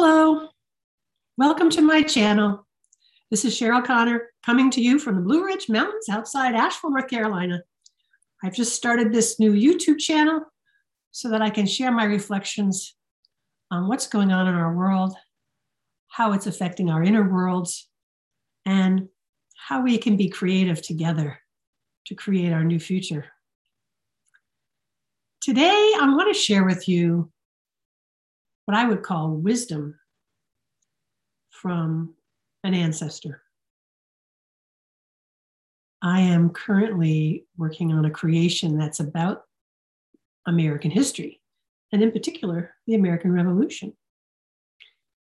Hello, welcome to my channel. This is Cheryl Conner coming to you from the Blue Ridge Mountains outside Asheville, North Carolina. I've just started this new YouTube channel so that I can share my reflections on what's going on in our world, how it's affecting our inner worlds, and how we can be creative together to create our new future. Today, I want to share with you what I would call wisdom from an ancestor. I am currently working on a creation that's about American history, and in particular, the American Revolution.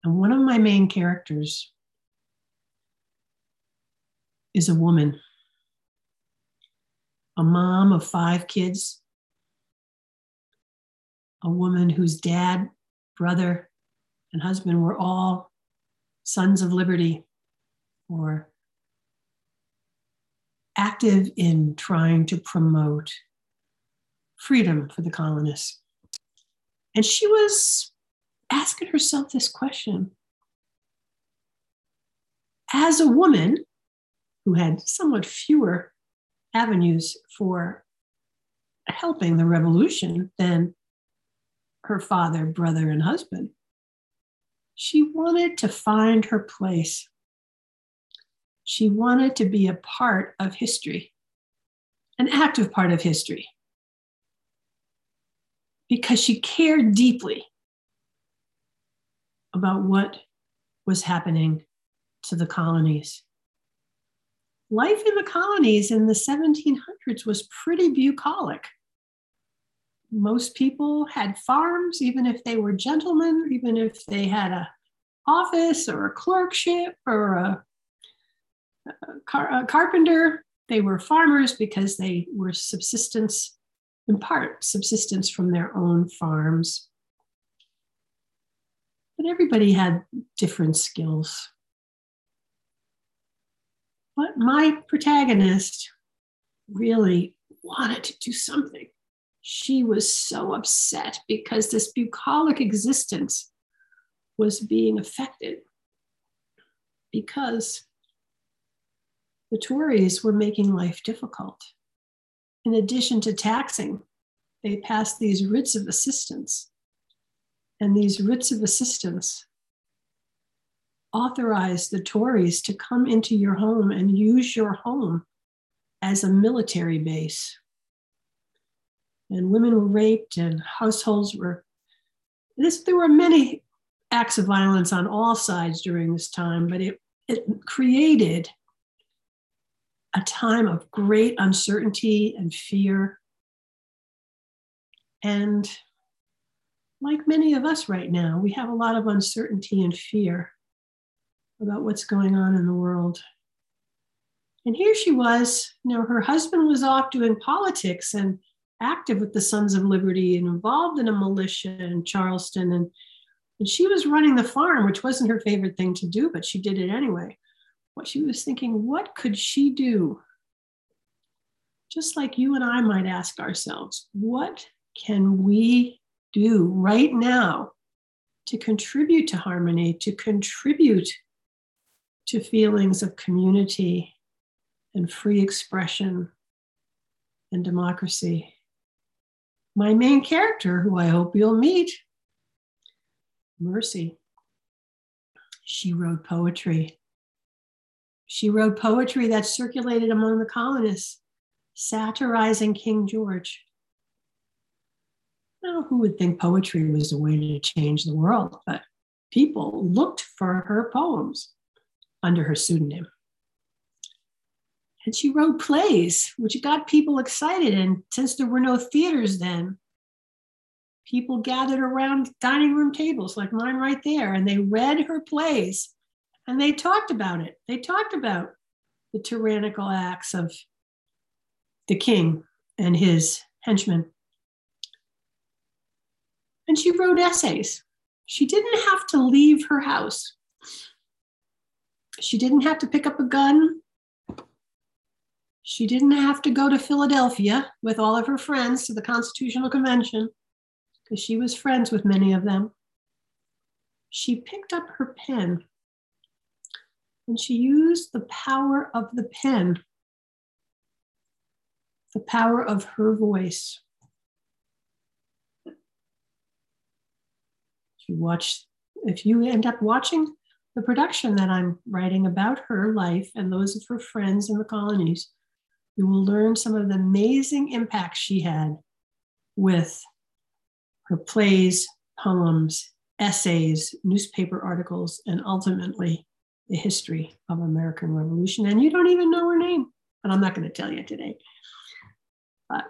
And one of my main characters is a woman, a mom of five kids, a woman whose dad brother and husband were all sons of liberty or active in trying to promote freedom for the colonists. And she was asking herself this question As a woman who had somewhat fewer avenues for helping the revolution than her father, brother, and husband. She wanted to find her place. She wanted to be a part of history, an active part of history, because she cared deeply about what was happening to the colonies. Life in the colonies in the 1700s was pretty bucolic most people had farms, even if they were gentlemen, even if they had a office or a clerkship or a, a, car, a carpenter. They were farmers because they were subsistence, in part, subsistence from their own farms. But everybody had different skills. But my protagonist really wanted to do something she was so upset because this bucolic existence was being affected because the Tories were making life difficult. In addition to taxing, they passed these writs of assistance. And these writs of assistance authorized the Tories to come into your home and use your home as a military base and women were raped and households were this there were many acts of violence on all sides during this time but it it created a time of great uncertainty and fear. And like many of us right now we have a lot of uncertainty and fear about what's going on in the world. And here she was. You know her husband was off doing politics and active with the Sons of Liberty and involved in a militia in Charleston. And, and she was running the farm, which wasn't her favorite thing to do, but she did it anyway. What she was thinking, what could she do? Just like you and I might ask ourselves, what can we do right now to contribute to harmony, to contribute to feelings of community and free expression and democracy? My main character, who I hope you'll meet, Mercy. She wrote poetry. She wrote poetry that circulated among the colonists, satirizing King George. Now, who would think poetry was a way to change the world? But people looked for her poems under her pseudonym. And she wrote plays, which got people excited. And since there were no theaters then, people gathered around dining room tables like mine right there, and they read her plays and they talked about it. They talked about the tyrannical acts of the king and his henchmen. And she wrote essays. She didn't have to leave her house. She didn't have to pick up a gun she didn't have to go to Philadelphia with all of her friends to the Constitutional Convention because she was friends with many of them. she picked up her pen and she used the power of the pen, the power of her voice. If you watch, if you end up watching the production that I'm writing about her life and those of her friends in the colonies, you will learn some of the amazing impacts she had with her plays, poems, essays, newspaper articles, and ultimately the history of American Revolution. And you don't even know her name, but I'm not going to tell you today. But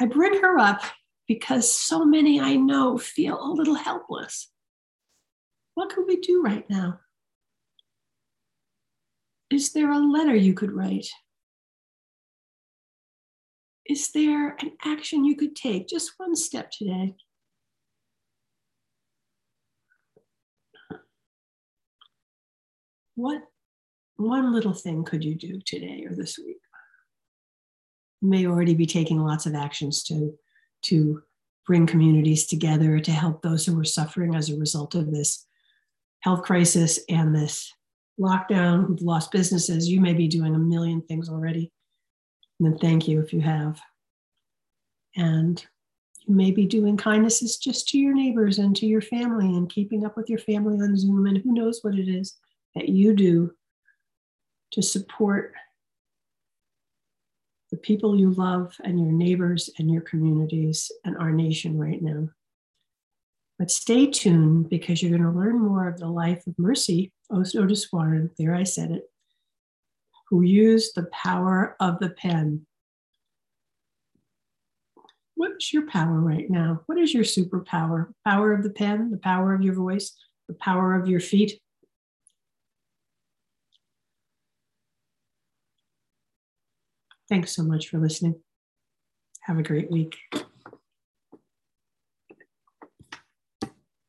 I bring her up because so many I know feel a little helpless. What can we do right now? Is there a letter you could write? Is there an action you could take, just one step today? What one little thing could you do today or this week? You may already be taking lots of actions to, to bring communities together to help those who are suffering as a result of this health crisis and this lockdown who've lost businesses. You may be doing a million things already. And then thank you if you have. And you may be doing kindnesses just to your neighbors and to your family and keeping up with your family on Zoom. And who knows what it is that you do to support the people you love and your neighbors and your communities and our nation right now. But stay tuned because you're going to learn more of the life of Mercy Otis Warren, there I said it, who used the power of the pen. What's your power right now? What is your superpower? Power of the pen, the power of your voice, the power of your feet? Thanks so much for listening. Have a great week.